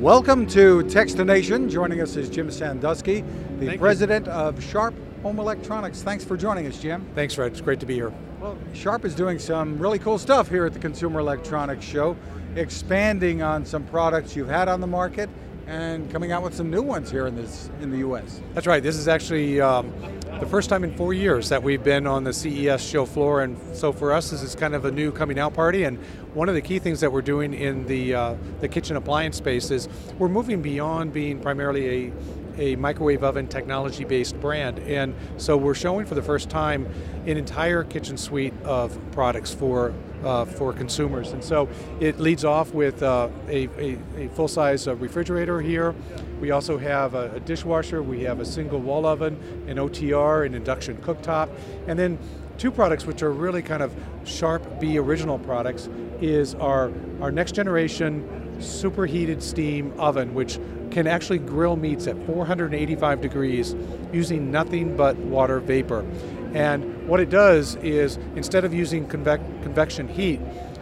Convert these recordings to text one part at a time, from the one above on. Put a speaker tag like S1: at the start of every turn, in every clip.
S1: Welcome to Techstination. Joining us is Jim Sandusky, the
S2: Thank
S1: president of Sharp Home Electronics. Thanks for joining us, Jim.
S2: Thanks, Fred. It's great to be here.
S1: Well, Sharp is doing some really cool stuff here at the Consumer Electronics Show, expanding on some products you've had on the market and coming out with some new ones here in this in the U.S.
S2: That's right. This is actually um, the first time in four years that we've been on the CES show floor, and so for us, this is kind of a new coming out party. And one of the key things that we're doing in the uh, the kitchen appliance space is we're moving beyond being primarily a a microwave oven technology based brand. And so we're showing for the first time an entire kitchen suite of products for uh, for consumers. And so it leads off with uh, a, a, a, full size uh, refrigerator here. We also have a, a, dishwasher, we have a single wall oven, an OTR, an induction cooktop, and then two products which are really kind of Sharp B original products is our, our next generation superheated steam oven, which can actually grill meats at 485 degrees using nothing but water vapor. And what it does is instead of using convec- convection heat,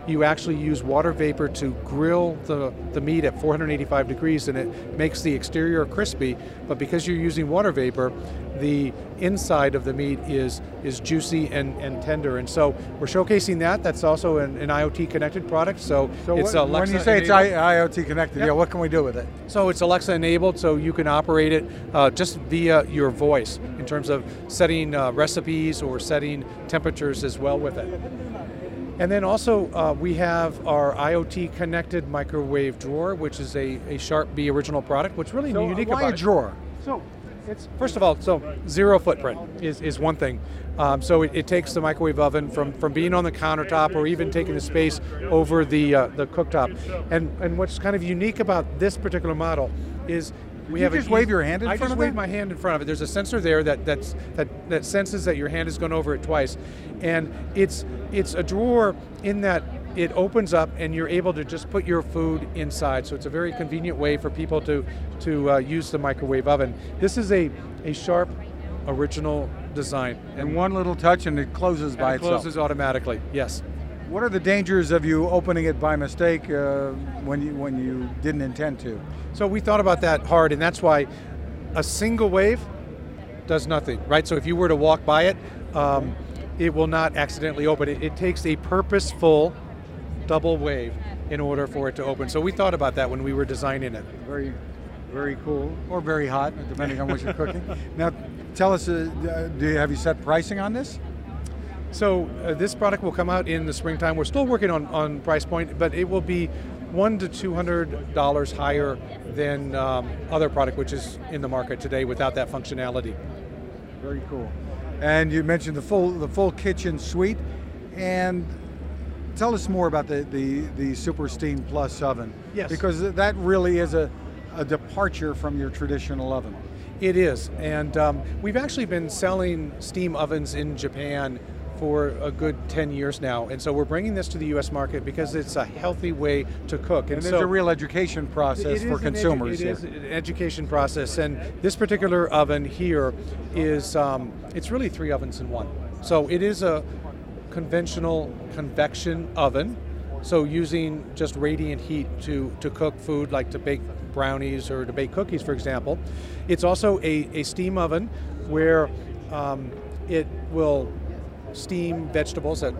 S2: you actually use water vapor to grill the, the meat at 485 degrees and it makes the exterior crispy, but because you're using water vapor, the inside of the meat is is juicy and, and tender. And so we're showcasing that. That's also an, an IoT connected product. So,
S1: so
S2: it's
S1: what, When you say
S2: enabled.
S1: it's IoT connected, yep. yeah, what can we do with it?
S2: So it's Alexa enabled, so you can operate it uh, just via your voice in terms of setting uh, recipes or setting temperatures as well with it. And then also uh, we have our IoT connected microwave drawer, which is a, a Sharp B original product. What's really
S1: so
S2: unique
S1: why
S2: about
S1: a drawer?
S2: So it's first of all, so zero footprint is, is one thing. Um, so it, it, takes the microwave oven from, from being on the countertop or even taking the space over the uh, the cooktop. And and what's kind of unique about this particular model is we
S1: you
S2: have
S1: just
S2: a,
S1: wave your hand in
S2: I
S1: front of it?
S2: I just
S1: of
S2: wave
S1: it?
S2: my hand in front of it. There's a sensor there that that's that that senses that your hand has gone over it twice, and it's it's a drawer in that it opens up and you're able to just put your food inside. So it's a very convenient way for people to to uh, use the microwave oven. This is a a sharp original design.
S1: And one little touch and it closes
S2: and
S1: by
S2: it
S1: itself.
S2: closes automatically. Yes.
S1: What are the dangers of you opening it by mistake uh, when you when you didn't intend to?
S2: So we thought about that hard, and that's why a single wave does nothing, right? So if you were to walk by it, um, it will not accidentally open. It, it takes a purposeful double wave in order for it to open. So we thought about that when we were designing it.
S1: Very, very cool, or very hot, depending on what you're cooking. Now, tell us, uh, do you, have you set pricing on this?
S2: So uh, this product will come out in the springtime. We're still working on, on price point, but it will be one to two hundred dollars higher than um, other product which is in the market today without that functionality.
S1: Very cool. And you mentioned the full the full kitchen suite, and tell us more about the the, the Super Steam Plus oven.
S2: Yes.
S1: Because that really is a, a departure from your traditional oven.
S2: It is, and um, we've actually been selling steam ovens in Japan for a good 10 years now. And so we're bringing this to the U.S. market because it's a healthy way to cook.
S1: And,
S2: and
S1: it's
S2: so
S1: a real education process for consumers.
S2: Edu- it is an education process. And this particular oven here is, um, it's really three ovens in one. So it is a conventional convection oven. So using just radiant heat to, to cook food like to bake brownies or to bake cookies, for example. It's also a, a steam oven where um, it will steam vegetables at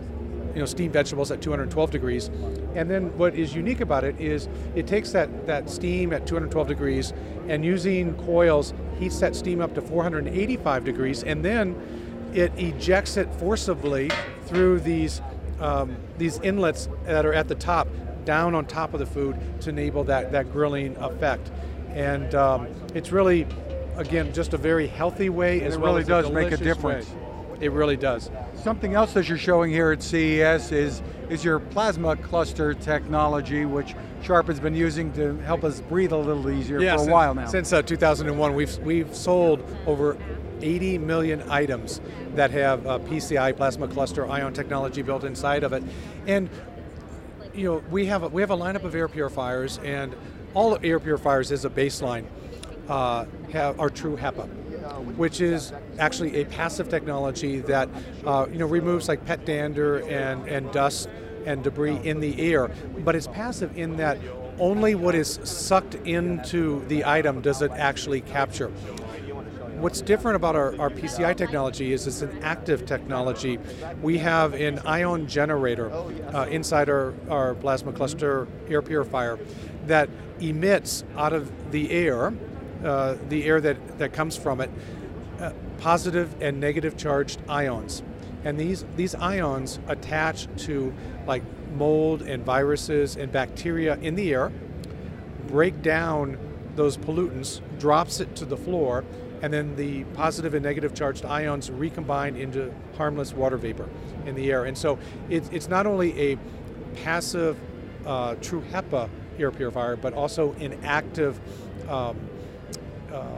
S2: you know steam vegetables at 212 degrees. And then what is unique about it is it takes that that steam at 212 degrees and using coils heats that steam up to 485 degrees. And then it ejects it forcibly through these um, these inlets that are at the top down on top of the food to enable that that grilling effect. And um, it's really again just a very healthy way.
S1: And
S2: as
S1: it
S2: well
S1: really
S2: as
S1: does
S2: a
S1: make a difference.
S2: way. It really does.
S1: Something else that you're showing here at CES is is your plasma cluster technology, which Sharp has been using to help us breathe a little easier
S2: yeah,
S1: for a
S2: since,
S1: while now.
S2: Since uh, 2001, we've we've sold over 80 million items that have uh, PCI plasma cluster ion technology built inside of it, and you know we have a, we have a lineup of air purifiers, and all air purifiers as a baseline uh, have are true HEPA which is actually a passive technology that uh, you know removes like pet dander and, and dust and debris in the air, but it's passive in that only what is sucked into the item does it actually capture. What's different about our, our PCI technology is it's an active technology. We have an ion generator uh, inside our, our plasma cluster air purifier that emits out of the air, uh, the air that, that comes from it, uh, positive and negative charged ions. And these, these ions attach to like mold and viruses and bacteria in the air, break down those pollutants, drops it to the floor, and then the positive and negative charged ions recombine into harmless water vapor in the air. And so it, it's not only a passive uh, true HEPA air purifier, but also an active um,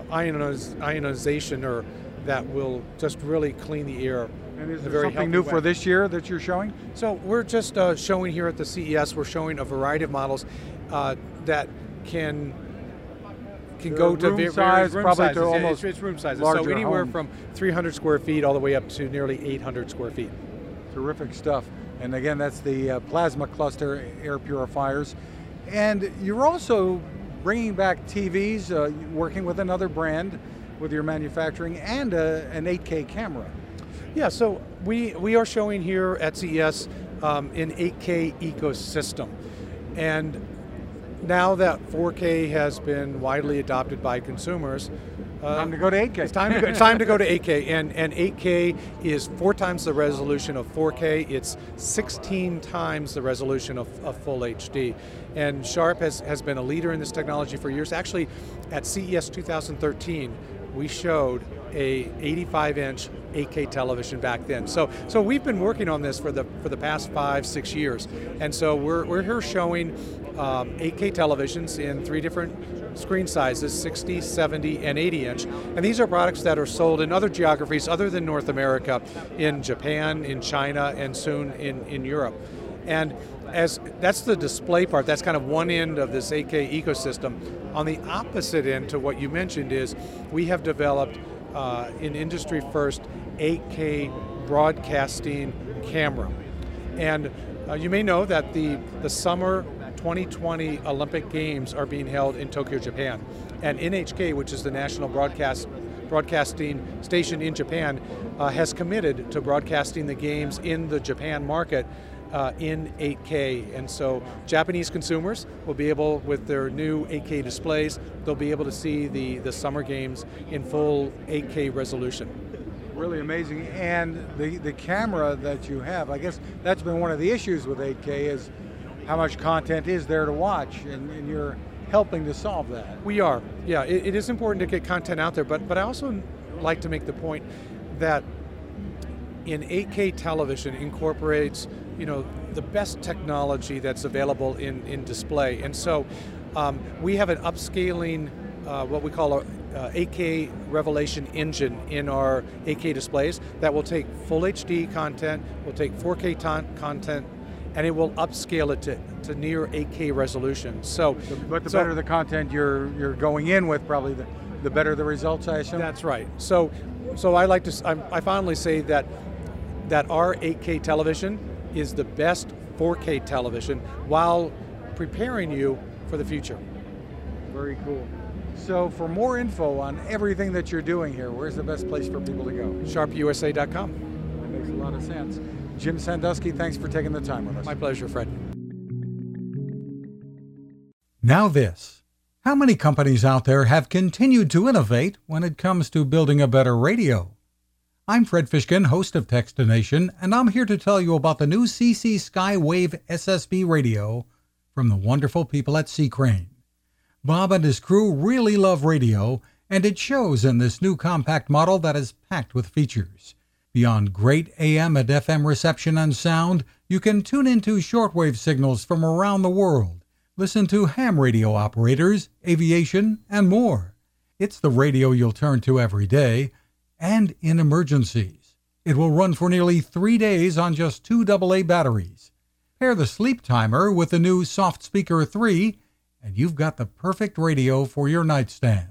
S2: ioniz- ionization or that will just really clean the air.
S1: And is there something new way. for this year that you're showing?
S2: So we're just uh, showing here at the CES. We're showing a variety of models uh, that can can go to
S1: room size,
S2: room
S1: probably
S2: sizes.
S1: to almost
S2: it's, it's room sizes.
S1: So
S2: anywhere
S1: home.
S2: from 300 square feet all the way up to nearly 800 square feet.
S1: Terrific stuff. And again, that's the uh, plasma cluster air purifiers. And you're also bringing back TVs, uh, working with another brand with your manufacturing, and uh, an 8K camera.
S2: Yeah, so we, we are showing here at CES um, an 8K ecosystem. And now that 4K has been widely adopted by consumers,
S1: uh, time to go to 8K.
S2: It's time to go, it's time to go to 8K, and and 8K is four times the resolution of 4K. It's 16 times the resolution of, of full HD, and Sharp has has been a leader in this technology for years. Actually, at CES 2013, we showed a 85-inch 8K television back then. So so we've been working on this for the for the past five six years, and so we're we're here showing um, 8K televisions in three different screen sizes 60, 70, and 80 inch. And these are products that are sold in other geographies other than North America, in Japan, in China, and soon in, in Europe. And as that's the display part, that's kind of one end of this 8K ecosystem. On the opposite end to what you mentioned is we have developed uh, an industry first 8K broadcasting camera. And uh, you may know that the, the summer 2020 Olympic Games are being held in Tokyo, Japan. And NHK, which is the national broadcast broadcasting station in Japan, uh, has committed to broadcasting the games in the Japan market uh, in 8K. And so Japanese consumers will be able, with their new 8K displays, they'll be able to see the, the summer games in full 8K resolution.
S1: Really amazing. And the, the camera that you have, I guess that's been one of the issues with 8K is how much content is there to watch, and, and you're helping to solve that.
S2: We are, yeah. It, it is important to get content out there, but but I also like to make the point that in 8K television incorporates you know the best technology that's available in in display, and so um, we have an upscaling. Uh, what we call a uh, 8K Revelation engine in our 8K displays that will take full HD content, will take 4K content, and it will upscale it to, to near 8K resolution. So,
S1: but the
S2: so,
S1: better the content you're you're going in with, probably the, the better the results. I assume.
S2: That's right. So, so I like to I, I finally say that that our 8K television is the best 4K television while preparing you for the future.
S1: Very cool. So, for more info on everything that you're doing here, where's the best place for people to go?
S2: SharpUSA.com.
S1: That makes a lot of sense. Jim Sandusky, thanks for taking the time with us.
S2: My pleasure, Fred.
S3: Now, this. How many companies out there have continued to innovate when it comes to building a better radio? I'm Fred Fishkin, host of Techstination, and I'm here to tell you about the new CC Skywave SSB radio from the wonderful people at C. Crane. Bob and his crew really love radio, and it shows in this new compact model that is packed with features. Beyond great AM and FM reception and sound, you can tune into shortwave signals from around the world, listen to ham radio operators, aviation, and more. It's the radio you'll turn to every day and in emergencies. It will run for nearly three days on just two AA batteries. Pair the sleep timer with the new Soft Speaker 3, and you've got the perfect radio for your nightstand.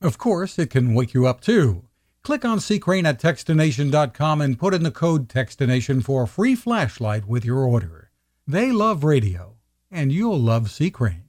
S3: Of course, it can wake you up too. Click on Crane at Techstination.com and put in the code Techstination for a free flashlight with your order.
S1: They love radio, and you'll love C. Crane.